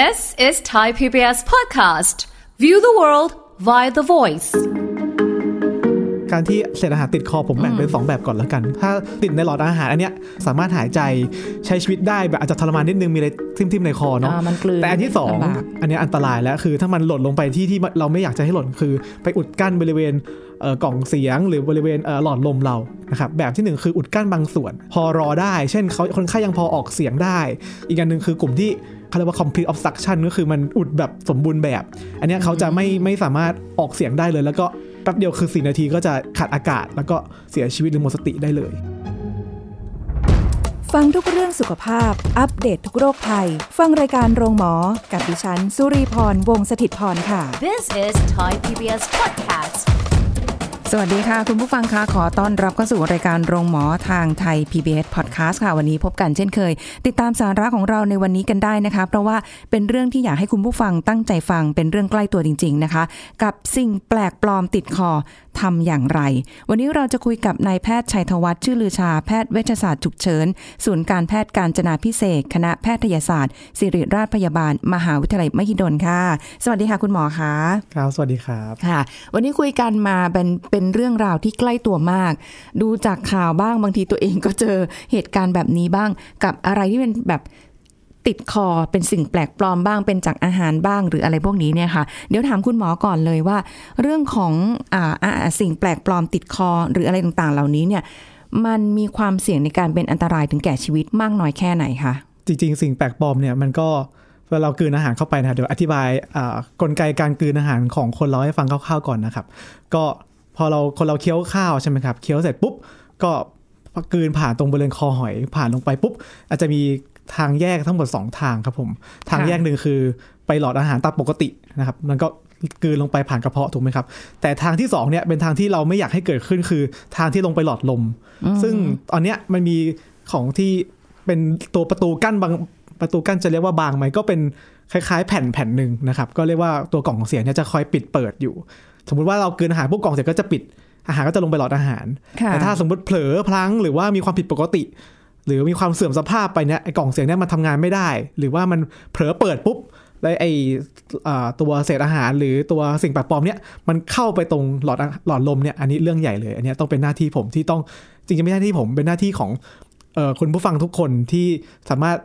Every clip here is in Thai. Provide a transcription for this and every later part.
This is Thai PBS podcast. View the world via the voice. การที่เศษอาหารติดคอผมแบ่งเป็น 2 แบบก่อนแล้วกัน ถ้าติดในหลอดอาหารอันเนี้ยสามารถหายใจใช้ชีวิตได้แบบอาจจะทรมานนิดนึงมีอะไรทิ่มๆในคอเนาะอ่ามันกลืนแต่อันที่2ลำบากอันเนี้ยอันตรายแล้วคือ ถ้ามันหล่นลงไปที่ที่เราไม่อยากจะให้หล่นคือ ไปอุดกั้นบริเวณเอ่อกล่องเสียงหรือบริเวณเอ่อหลอดลมเรานะครับแบบที่หนึ่งคืออุดกั้นบางส่วน พอรอได้ เช่นเขาคนไข้ยังพอออกเสียงได้ อีกอันหนึ่งคือกลุ่มที่ เขาเรียกว่า complete obstruction ก็คือมันอุดแบบสมบูรณ์แบบ อันเนี้ยเขาจะไม่ไม่สามารถออกเสียงได้เลย แล้วก็แป๊บเดียวคือ 4 นาทีก็จะขาดอากาศ แล้วก็เสียชีวิตหรือหมดสติได้เลย ฟังทุกเรื่องสุขภาพ อัปเดตททุกโรคภัย ฟังรายการโรงหมอ กับดิฉัน สุรีพร วงศิตพรค่ะ This is Thai PBS podcast. สวัสดีค่ะ คุณผู้ฟังคะขอต้อนรับเข้าสู่รายการโรงหมอทางไทย PBS Podcast ค่ะ วันนี้พบกันเช่นเคย ติดตามสาระของเราในวันนี้กันได้นะคะ เพราะว่าเป็นเรื่องที่อยากให้คุณผู้ฟังตั้งใจฟังเป็นเรื่องใกล้ตัวจริง ๆนะคะ กับสิ่งแปลกปลอมติดคอทำอย่างไร วันนี้เราจะคุยกับนายแพทย์ชัยธวัฒน์ชื่อลือชาแพทย์เวชศาสตร์ฉุกเฉินศูนย์การแพทย์การจนาพิเศษกคณะแพทยศาสตร์ ศิริราชพยาบาล มหาวิทยาลัยมหิดลค่ะ สวัสดีค่ะ คุณหมอคะครับสวัสดีครับค่ะ วันนี้คุยกันมาเป็นเป็นเรื่องราวที่ใกล้ตัวมาก ดูจากข่าวบ้างบางทีตัวเองก็เจอเหตุการณ์แบบนี้บ้าง กับอะไรที่เป็นแบบติดคอเป็นสิ่งแปลกปลอมบ้างเป็นจากอาหารบ้างหรืออะไรพวกนี้เนี่ยค่ะเดี๋ยวถามคุณหมอก่อนเลยว่า เรื่องของอ่าอ่าสิ่งแปลกปลอมติดคอหรืออะไรต่างๆ เหล่านี้เนี่ยมันมีความเสี่ยงในการเป็นอันตรายถึงแก่ชีวิตมากน้อยแค่ไหนคะจริง ๆ สิ่งแปลกปลอมเนี่ยมันก็เวลาเรากลืนอาหารเข้าไปนะเดี๋ยวอธิบายกลไกการกลืนอาหารของคนเราให้ฟังคร่าวๆก่อนนะครับ ก็ พอเราคนเราเคี้ยวข้าวใช่ไหมครับเคี้ยวเสร็จปุ๊บก็กลืนผ่านตรงบริเวณคอหอย ผ่านลงไปปุ๊บ อาจจะมีทางแยกทั้งหมด 2 ทางครับผม ทางแยกหนึ่งคือไปหลอดอาหารตามปกตินะครับ มันก็กลืนลงไปผ่านกระเพาะถูกไหมครับ แต่ทางที่2เนี่ยเป็นทางที่เราไม่อยากให้เกิดขึ้นคือทางที่ลงไปหลอดลม ซึ่งตอนเนี้ยมันมีของที่เป็นตัวประตูกั้นบางประตูกั้นจะเรียกว่าบางไหมก็เป็นคล้ายๆ แผ่นแผ่นหนึ่งนะครับ ก็เรียกว่าตัวกล่องเสียงเนี่ยจะคอยปิดเปิดอยู่ สมมุติว่าเราเกินอาหารปุ๊บกล่องเสียงก็จะปิดอาหารก็จะลงไปหลอดอาหารค่ะแต่ถ้าสมมติเผลอพลั้งหรือว่ามีความผิดปกติ หรือมีความเสื่อมสภาพไปเนี่ยไอ้กล่องเสียงเนี่ยมันทำงานไม่ได้ หรือว่ามันเผลอเปิดปุ๊บแล้วไอ้อ่าตัวเศษอาหารหรือตัวสิ่งแปลกปลอมเนี่ยมันเข้าไปตรงหลอดอาหลอดลมเนี่ยอันนี้เรื่องใหญ่เลย อันเนี้ยต้องเป็นหน้าที่ผมที่ต้องจริงๆไม่ใช่หน้าที่ผมเป็นหน้าที่ของเอ่อคุณผู้ฟังทุกคนที่สามารถ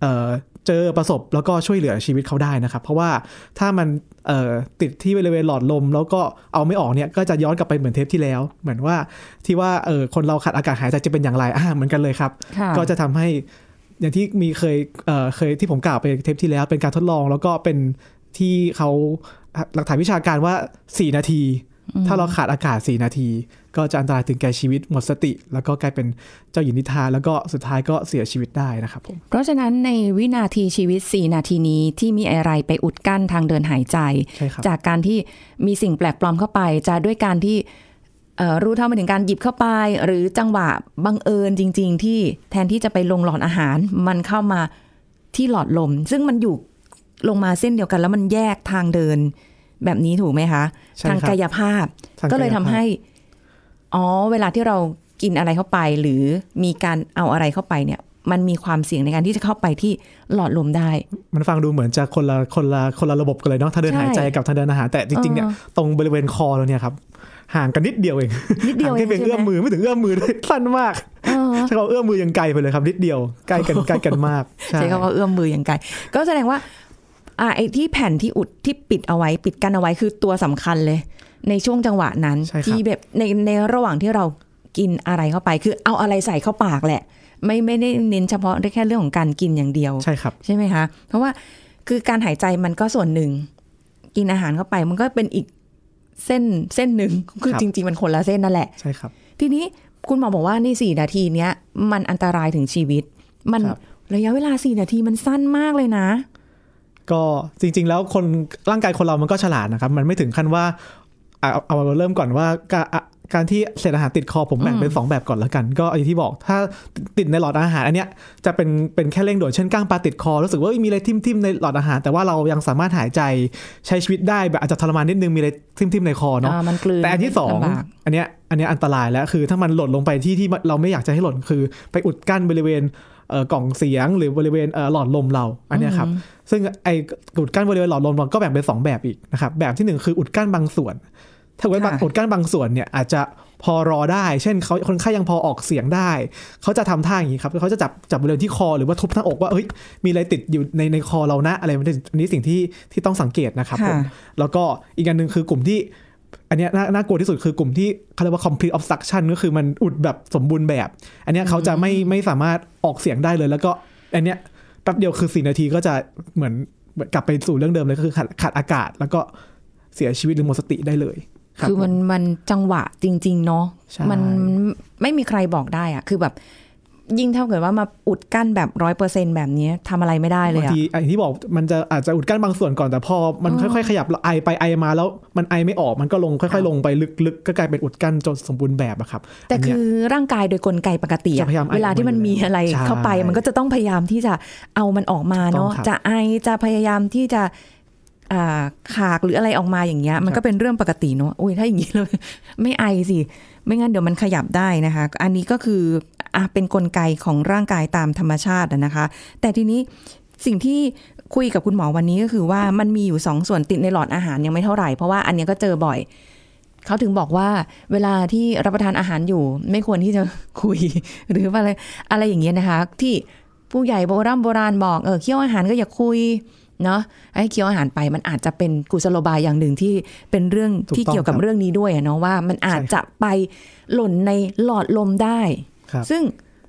เอ่อเจอประสบแล้วก็ช่วยเหลือชีวิตเขาได้นะครับ เพราะว่าถ้ามันเอ่อ ติดที่บริเวณหลอดลม แล้วก็เอาไม่ออกเนี่ยก็จะย้อนกลับไปเหมือนเทปที่แล้ว เหมือนว่าที่ว่าเออคนเราขาดอากาศหายใจจะเป็นอย่างไรอ่าเหมือนกันเลยครับค่ะก็จะทำให้อย่างที่มีเคยเอ่อเคยที่ผมกล่าวไปเทปที่แล้วเป็นการทดลอง แล้วก็เป็นที่เขาหลักฐานวิชาการว่า 4 นาที ถ้าเราขาดอากาศ 4 นาที ก็จะอันตรายถึงแก่ชีวิตหมดสติ แล้วก็กลายเป็นเจ้าหญิงนิทราแล้วก็สุดท้ายก็เสียชีวิตได้นะครับผมเพราะฉะนั้นในวินาทีชีวิต 4 นาทีนี้ที่มีอะไรไปอุดกั้นทางเดินหายใจใช่ครับจากการที่มีสิ่งแปลกปลอมเข้าไป จะด้วยการที่เอ่อรู้เท่าไม่ถึงการหยิบเข้าไป หรือจังหวะบังเอิญจริง ๆ ที่แทนที่จะไปลงหลอดอาหาร มันเข้ามาที่หลอดลม ซึ่งมันอยู่ลงมาเส้นเดียวกัน แล้วมันแยกทางเดินแบบนี้ถูกไหมคะใช่ทางครับกายภาพทางก็เลยทำกายภาพให้ อ๋อ เวลาที่เรากินอะไรเข้าไป หรือมีการเอาอะไรเข้าไปเนี่ย มันมีความเสี่ยงในการที่จะเข้าไปที่หลอดลมได้ มันฟังดูเหมือนจะคนละคนละคนละระบบกันเลยเนาะทางเดินใช่หายใจกับทางเดินอาหารแต่จริงๆเนี่ยเออตรงบริเวณคอเราเนี่ยครับห่างกันนิดเดียวเองนิดเดียวห่างแค่เพียงเองใช่ไหมเอื้อมมือไม่ถึงเอื้อมมือเลยสั้นมากเออใช่เขาเอื้อมมือยังไกลไปเลยครับนิดเดียวใกล้กันใกล้กันมากใช้คำว่าเอื้อมมืออย่างไกลก็แสดงว่าอ่าไอ้ที่แผ่นที่อุดที่ปิดเอาไว้ ปิดกันเอาไว้คือตัวสำคัญเลย ในช่วงจังหวะนั้นใช่ครับที่แบบในในระหว่างที่เรากินอะไรเข้าไป คือเอาอะไรใส่เข้าปากแหละ ไม่ไม่ได้เน้นเฉพาะแค่เรื่องของการกินอย่างเดียวใช่ครับใช่ไหมคะเพราะว่าคือการหายใจมันก็ส่วนหนึ่ง กินอาหารเข้าไปมันก็เป็นอีกเส้นเส้นหนึ่งคือครับจริง ๆ มันคนละเส้นนั่นแหละใช่ครับ ทีนี้คุณหมอบอกว่าในสี่นาทีเนี้ยมันอันตรายถึงชีวิต มันครับระยะเวลาสี่นาทีมันสั้นมากเลยนะ ก็จริง ๆ แล้วคนร่างกายคนเรามันก็ฉลาดนะครับ มันไม่ถึงขั้นว่า เอาเอาเอาเริ่มก่อนว่าการอะการที่เศษอาหารติดคอผมแบ่งเป็น 2 แบบก่อนแล้วกัน ก็อย่างที่บอกถ้าติดในหลอดอาหารอันเนี้ยจะเป็นเป็นแค่เร่งด่วนเช่นก้างปลาติดคอรู้สึกว่าเอ้ยมีอะไรทิ่มๆในหลอดอาหาร แต่ว่าเรายังสามารถหายใจใช้ชีวิตได้แบบอาจจะทรมานนิดนึงมีอะไรทิ่มๆในคอเนาะอ่ามันกลืนแต่อันที่สองลำบากอันเนี้ยอันเนี้ยอันตรายแล้วคือ ถ้ามันหล่นลงไปที่ที่เราไม่อยากจะให้หล่นคือ ไปอุดกั้นบริเวณเอ่อกล่องเสียงหรือบริเวณเอ่อหลอดลมเราอันเนี้ยครับซึ่งไอ้อุดกั้นบริเวณหลอดลมเราก็แบ่งเป็นสองแบบอีกนะครับแบบที่หนึ่งคืออุดกั้นบางส่วน ถ้าเกิดว่าค่ะอุดกั้นบางส่วนเนี่ยอาจจะพอรอได้ เช่นเขาคนไข้ยังพอออกเสียงได้ เขาจะทำท่าอย่างนี้ครับเขาจะจับจับบริเวณที่คอหรือว่าทุบหน้าอกว่าเฮ้ยมีอะไรติดอยู่ในในคอเรานะอะไรแบบนี้อันนี้สิ่งที่ที่ต้องสังเกตนะครับผมค่ะแล้วก็อีกอันหนึ่งคือกลุ่มที่ อันเนี้ยน่าน่ากลัวที่สุดคือกลุ่มที่เขาเรียกว่า complete obstruction ก็คือมันอุดแบบสมบูรณ์แบบ อันเนี้ยเขาจะไม่ไม่สามารถออกเสียงได้เลย แล้วก็อันเนี้ยแป๊บเดียวคือสี่นาทีก็จะเหมือนเหมือนกลับไปสู่เรื่องเดิมเลยก็คือขาดขาดอากาศ แล้วก็เสียชีวิตหรือหมดสติได้เลยรับ คือมันมันจังหวะจริง ๆ เนาะใช่มันไม่มีใครบอกได้อะคือแบบ ยิ่งเท่าเกิดว่ามาอุดกั้นแบบร้อยเปอร์เซ็นแบบนี้ทำอะไรไม่ได้เลยบางอะทีอย่างที่บอกมันจะอาจจะอุดกั้นบางส่วนก่อนแต่พอมันค่อยๆ ขยับแล้วไอไปไอมาแล้วมันไอไม่ออกมันก็ลงค่อย ๆ ลงไปลึกๆ ก็กลายเป็นอุดกั้นจนสมบูรณ์แบบอะครับ แต่นเนี้คืยอร่างกายโดยกลไกปกติอะจะพยายามไอเวลาที่มันมีอะไรใช่เข้าไปมันก็จะต้องพยายามที่จะเอามันออกมาเนาะถูกต้องครับจะไอจะพยายามที่จะอ่า ขากหรืออะไรออกมาอย่างเงี้ย มันก็เป็นเรื่องปกติเนาะอุ้ยถ้าอย่างนี้เลยไม่ไอสิ ไม่งั้นเดี๋ยวมันขยับได้นะคะ อันนี้ก็คืออะเป็นนกลไกของร่างกายตามธรรมชาติอะนะคะ แต่ทีนี้สิ่งที่คุยกับคุณหมอวันนี้ก็คือว่ามันมีอยู่สองส่วนติดในหลอดอาหารยังไม่เท่าไหร่ เพราะว่าอันเนี้ยก็เจอบ่อย เขาถึงบอกว่าเวลาที่รับประทานอาหารอยู่ ไม่ควรที่จะคุย หรือว่าอะไรอะไรอย่างเงี้ยนะคะ ที่ผู้ใหญ่โบราณโบราณบอกเออเคี้ยวอาหารก็อย่าคุย เนาะให้เคี้ยวอาหารไปมันอาจจะเป็นกุศโลบายอย่างหนึ่งที่เป็นเรื่องถูกต้องที่เกี่ยวกับครับเรื่องนี้ด้วยอะเนาะว่ามันอาจใช่ครับจะไปหล่นในหลอดลมได้ครับซึ่ง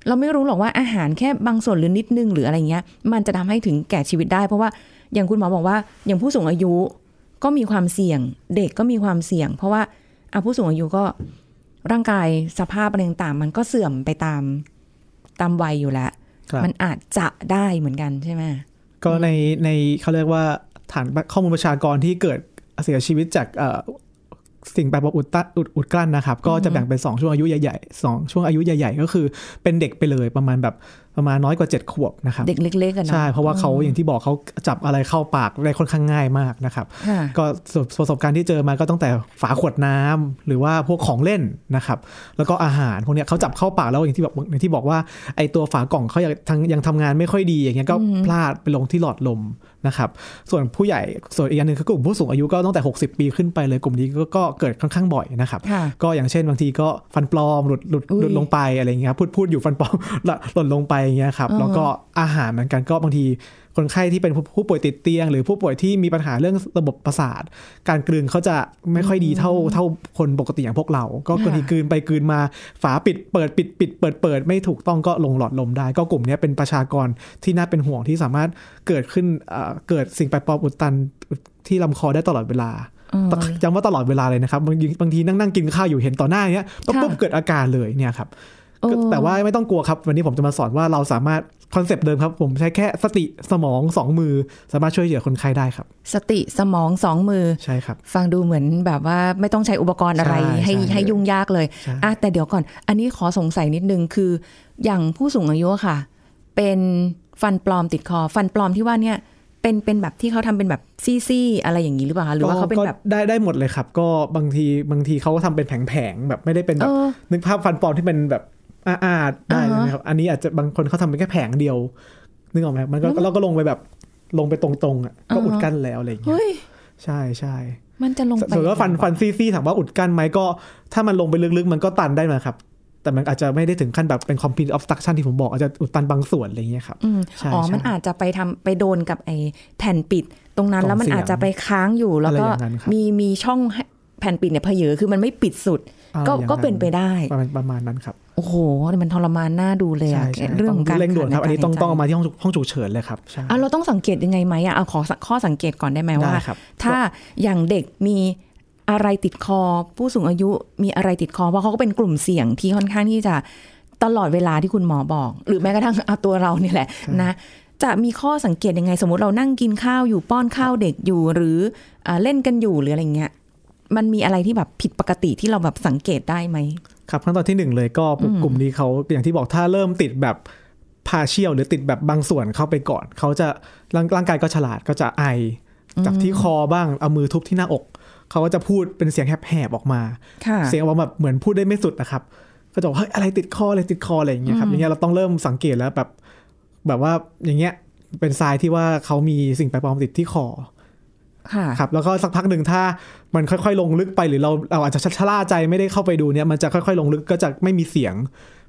เราไม่รู้หรอกว่าอาหารแค่บางส่วนหรือนิดนึงหรืออะไรเงี้ย มันจะทำให้ถึงแก่ชีวิตได้ เพราะว่าอย่างคุณหมอบอกว่าอย่างผู้สูงอายุก็มีความเสี่ยง เด็กก็มีความเสี่ยง เพราะว่าอาผู้สูงอายุก็ร่างกายสภาพอะไรต่างๆมันก็เสื่อมไปตามตามวัยอยู่แล้วครับมันอาจจะได้เหมือนกันใช่ไหม ก็ในในเขาเรียกว่าฐานข้อมูลประชากรที่เกิดเสียชีวิตจากเอ่อสิ่งแปลกปลอมอุดตันอุดอุดกลั้นนะครับ ก็จะแบ่งเป็น 2 ช่วงอายุใหญ่ๆสองช่วงอายุใหญ่ ๆ ก็คือเป็นเด็กไปเลยประมาณแบบ ประมาณน้อยกว่า 7 ขวบนะครับเด็กเล็กๆกันเนาะใช่ เพราะว่าเขาอย่างที่บอกเขาจับอะไรเข้าปากได้ค่อนข้างง่ายมากนะครับค่ะก็ประสบการณ์ที่เจอมาก็ตั้งแต่ฝาขวดน้ำหรือว่าพวกของเล่นนะครับ แล้วก็อาหารพวกเนี้ยเขาจับเข้าปากแล้วอย่างที่บอกอย่างที่บอกว่าไอตัวฝากล่องเขายังทางยังทำงานไม่ค่อยดีอย่างเงี้ยก็พลาดไปลงที่หลอดลม นะครับ ส่วนผู้ใหญ่ส่วนอีกอันหนึ่งคือกลุ่มผู้สูงอายุก็ตั้งแต่ 60 ปีขึ้นไปเลยกลุ่มนี้ก็ก็เกิดค่อนข้างบ่อยนะครับค่ะก็อย่างเช่นบางทีก็ฟันปลอมหลุดหลุดอุ้ยหลุดลงไปอะไรอย่างเงี้ยครับพูดพูดอยู่ฟันปลอมหล่นลงไปอย่างเงี้ยครับอ่าแล้วก็อาหารเหมือนกันก็บางที คนไข้ที่เป็นผู้ผู้ป่วยติดเตียง หรือผู้ป่วยที่มีปัญหาเรื่องระบบประสาท การกลืนเขาจะไม่ค่อยดีเท่าเท่าคนปกติอย่างพวกเรา ก็บางทีกลืนไปกลืนมาฝาปิดเปิดปิดปิดเปิดเปิดไม่ถูกต้องก็ลงหลอดลมได้ ก็กลุ่มเนี้ยเป็นประชากรที่น่าเป็นห่วงที่สามารถเกิดขึ้นเอ่อเกิดสิ่งแปลกปลอมอุดตันที่ลำคอได้ตลอดเวลาอืมย้ำว่าตลอดเวลาเลยนะครับบางทีบางทีนั่งนั่งกินข้าวอยู่เห็นต่อหน้าเนี้ยปุ๊บค่ะปุ๊บเกิดอาการเลยเนี่ยครับโอ้ แต่ว่าไม่ต้องกลัวครับ วันนี้ผมจะมาสอนว่าเราสามารถ concept เดิมครับ ผมใช้แค่สติสมองสองมือ สามารถช่วยเหลือคนไข้ได้ครับ สติสมองสองมือใช่ครับ ฟังดูเหมือนแบบว่าไม่ต้องใช้อุปกรณ์อะไรใช่ให้ใช่ให้ยุ่งยากเลยใช่อะแต่เดี๋ยวก่อน อันนี้ขอสงสัยนิดนึงคือ อย่างผู้สูงอายุอะค่ะ เป็นฟันปลอมติดคอ ฟันปลอมที่ว่าเนี่ยเป็นเป็นแบบที่เขาทำเป็นแบบซี่ๆอะไรอย่างนี้หรือเปล่าคะหรือว่าเขาเป็นก็แบบได้ได้หมดเลยครับ ก็บางทีบางทีเขาก็ทำเป็นแผงๆแบบไม่ได้เป็นแบเอบอนึกภาพฟันปลอมที่เป็นแบบ อาดๆได้อ่าฮะนะครับ อันนี้อาจจะบางคนเขาทำเป็นแค่แผงเดียว นึกออกไหมครับมันก็เราก็ลงไปแบบลงไปตรงๆอะก็อุดกั้นแล้วอะไรอย่างเงี้ยเฮ้ยใช่ใช่มันจะลงไปส่วนว่าฟันฟันซี่ๆถามว่าอุดกั้นไหมก็ ถ้ามันลงไปลึกๆ มันก็ตันได้นะครับ แต่มันอาจจะไม่ได้ถึงขั้นแบบเป็น complete obstruction ที่ผมบอก อาจจะอุดตันบางส่วนอะไรอย่างเงี้ยครับอืมใช่อ๋อใช่มันอาจจะไปทำไปโดนกับไอ้แผ่นปิด ตรงนั้นกล่องแล้วมันเสียงอาจจะไปค้างอยู่แล้วก็อะไรอย่างนั้นครับมีมีช่องให้แผ่นปิดเนี่ยเพเยอคือมันไม่ปิดสุดอะไรก็อย่างก็เป็นไปได้ประมาณประมาณนั้นครับ โอ้โหมันทรมานน่าดูเลยใช่อะใช่เรื่องของการเร่งด่วนครับ อันนี้ต้องขาดต้องเอากมาที่ห้องฉุกห้องฉุกเฉินเลยครับใช่อะเราต้องสังเกตยังไงไหมอะเอาขอข้อสังเกตก่อนได้ไหมว่าได้ครับถ้าอย่างเด็กมีอะไรติดคอ ผู้สูงอายุมีอะไรติดคอ เพราะเขาก็เป็นกลุ่มเสี่ยงที่ค่อนข้างที่จะตลอดเวลาที่คุณหมอบอก หรือแม้กระทั่งเอาตัวเราเนี่ยแหละนะจะมีข้อสังเกตยังไงสมมติเรานั่งกินข้าวอยู่ป้อนข้าวเด็กอยู่หรืออ่าเล่นกันอยู่หรืออะไรเงี้ยมันมีอะไรที่แบบผิดปกติที่เราแบบสังเกตได้ไหม ครับขั้นตอนที่หนึ่งเลยก็กลุ่มนี้เขาอย่างที่บอกถ้าเริ่มติดแบบพาเชียลหรือติดแบบบางส่วนเข้าไปก่อน เขาจะร่างร่างกายก็ฉลาดก็จะไอจากที่คอบ้างเอามือทุบที่หน้าอก เขาก็จะพูดเป็นเสียงแหบๆออกมาค่ะเสียงออกมาแบบเหมือนพูดได้ไม่สุดนะครับ ก็จะบอกเฮ้ยอะไรติดคออะไรติดคออะไรอย่างเงี้ยครับอย่างเงี้ยเราต้องเริ่มสังเกตแล้วแบบแบบว่าอย่างเงี้ยเป็นทรายที่ว่าเขามีสิ่งแปลกปลอมติดที่คอ ค่ะครับแล้วก็สักพักหนึ่งถ้ามันค่อยๆ ลงลึกไปหรือเราเราอาจจะชะล่าใจไม่ได้เข้าไปดูเนี่ยมันจะค่อยๆ ลงลึกก็จะไม่มีเสียง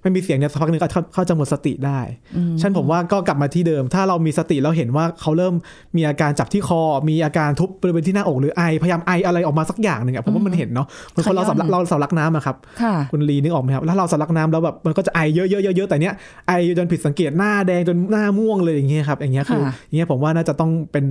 ไม่มีเสียงเนี่ยสักพักหนึ่งก็เขาเขาจะหมดสติได้ฉันผมว่าก็กลับมาที่เดิม ถ้าเรามีสติแล้วเห็นว่าเขาเริ่มมีอาการจับที่คอ มีอาการทุบบริเวณที่หน้าอกหรือไอพยายามไออะไรออกมาสักอย่างหนึ่งอะผมว่ามันเห็นเนาะเหมือนคนเราสำลักเราสำลักน้ำอะครับค่ะคุณลีนึกออกไหมครับแล้วเราสำลักน้ำแล้วแบบมันก็จะไอเยอะๆเยอะๆแต่เนี้ยไอจนผิดสังเกตหน้าแดงจนหน้าม่วงเลยอย่างเงี้ยครับอย่างเงี้ยคือค่ะอย่างเงี้ยผมว่าน่าจะต้องเป็น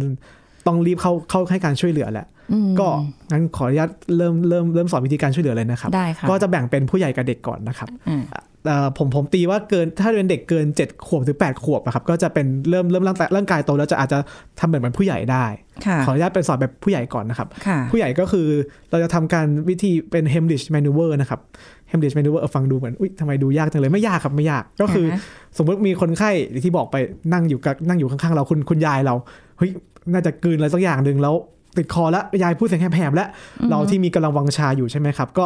ต้องรีบเข้าเข้าให้การช่วยเหลือแหละอืมก็งั้นขออนุญาตเริ่มเริ่มเริ่มสอนวิธีการช่วยเหลือเลยนะครับได้ค่ะก็จะแบ่งเป็นผู้ใหญ่กับเด็กก่อนนะครับอืมเอ่อผมผมตีว่าเกินถ้าเป็นเด็กเกิน 7 ขวบหรือ8ขวบอะครับ ก็จะเป็นเริ่มเริ่มร่างกายร่างกายโตแล้วจะอาจจะทำเหมือนเหมือนผู้ใหญ่ได้ค่ะขออนุญาตเป็นสอนแบบผู้ใหญ่ก่อนนะครับค่ะผู้ใหญ่ก็คือเราจะทำการวิธีเป็น Hemlich maneuver นะครับ Hemlich maneuver เออฟังดูเหมือนอุ้ยทำไมดูยากจังเลยไม่ยากครับไม่ยากก็คืออ่าฮะสมมติมีคนไข้ที่บอกไปนั่งอยู่กับนั่งอยู่ข้างๆเราคุณคุณยายเราเฮ้ย น่าจะกลืนอะไรสักอย่างหนึ่งแล้ว ติดคอแล้วยายพูดเสียงแหบๆแล้วเราที่มีกำลังวังชาอยู่ใช่ไหมครับ ก็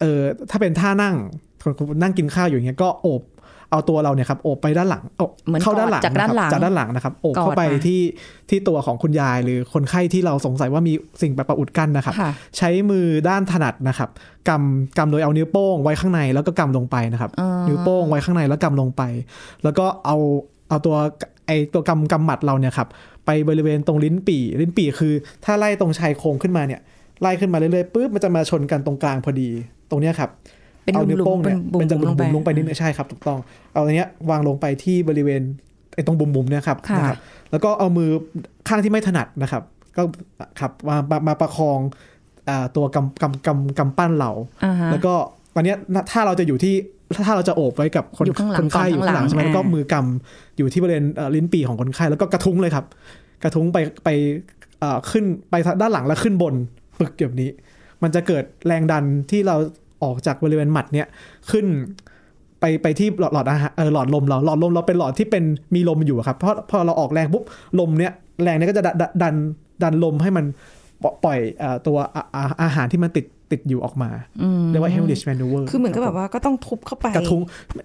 เออถ้าเป็นท่านั่งคนนั่งกินข้าวอยู่อย่างเงี้ยก็โอบเอาตัวเราเนี่ยครับโอบไปด้านหลังโอบเหมือนเข้าด้านหลังกอดจากด้านหลังะครับจากด้านหลังนะครับโอบเข้ากอดไปมาที่ที่ตัวของคุณยายหรือคนไข้ที่เราสงสัยว่ามีสิ่งแปลกประอุดกั้นนะครับค่ะใช้มือด้านถนัดนะครับกำกำโดยเอานิ้วโป้งไว้ข้างในแล้วก็กำลงไปนะครับอ่านิ้นิ้วโป้งไว้ข้างในแล้วกำลงไป แล้วก็เอาเอาตัว ไอตัวกำกำหมัดเราเนี่ยครับไปบริเวณตรงลิ้นปี่ ลิ้นปี่คือ ถ้าไล่ตรงชายโครงขึ้นมาเนี่ยไล่ขึ้นมาเรื่อยๆปุ๊บมันจะมาชนกันตรงกลางพอดี ตรงเนี้ยครับเป็นเอานิ้วโป้งเนี่ยบุ๋มๆเป็นจะบุ๋ลงไปมๆลงไปนิดนึงใช่ครับถูกต้อง เอาอันเนี้ยวางลงไปที่บริเวณไอ้ตรงบุ๋มๆเนี่ยครับค่ะนะครับแล้วก็เอามือข้างที่ไม่ถนัดนะครับ ก็ครับมามามาประคองอ่าตัวกำกำกำกำปั้นเราอ่าฮะแล้วก็ตอนเนี้ยถ้าเราจะอยู่ที่ ถ้าเราจะโอบไว้กับคนอยู่ข้างหลังคนไข้อยู่ข้างหลังก่อนข้างหลังใช่ไหมแล้วก็อ่ามืมือกำอยู่ที่บริเวณเอ่อลิ้นปี่ของคนไข้แล้วก็กระทุ้งเลยครับ กระทุ้งไปไปเอ่อขึ้นไปด้านหลังแล้วขึ้นบนปึกแบบนี้ มันจะเกิดแรงดันที่เราออกจากบริเวณหมัดเนี่ยขึ้นไปไปที่หลอดหลอดอาหารเออหลอดลมเราหลอดลมเราเป็นหลอดที่เป็นมีลมอยู่อะครับเพราะพอเราออกแรงปุ๊บลมเนี่ยแรงเนี่ยก็จะดันดันดันลมให้มันปล่อยเอ่อตัวอาอาอาหารที่มันติด ติดอยู่ออกมาอืมเรียกว่า Hemlich maneuver คือเหมือนกับแบบว่าก็ต้องทุบเข้าไปกระทุ้ง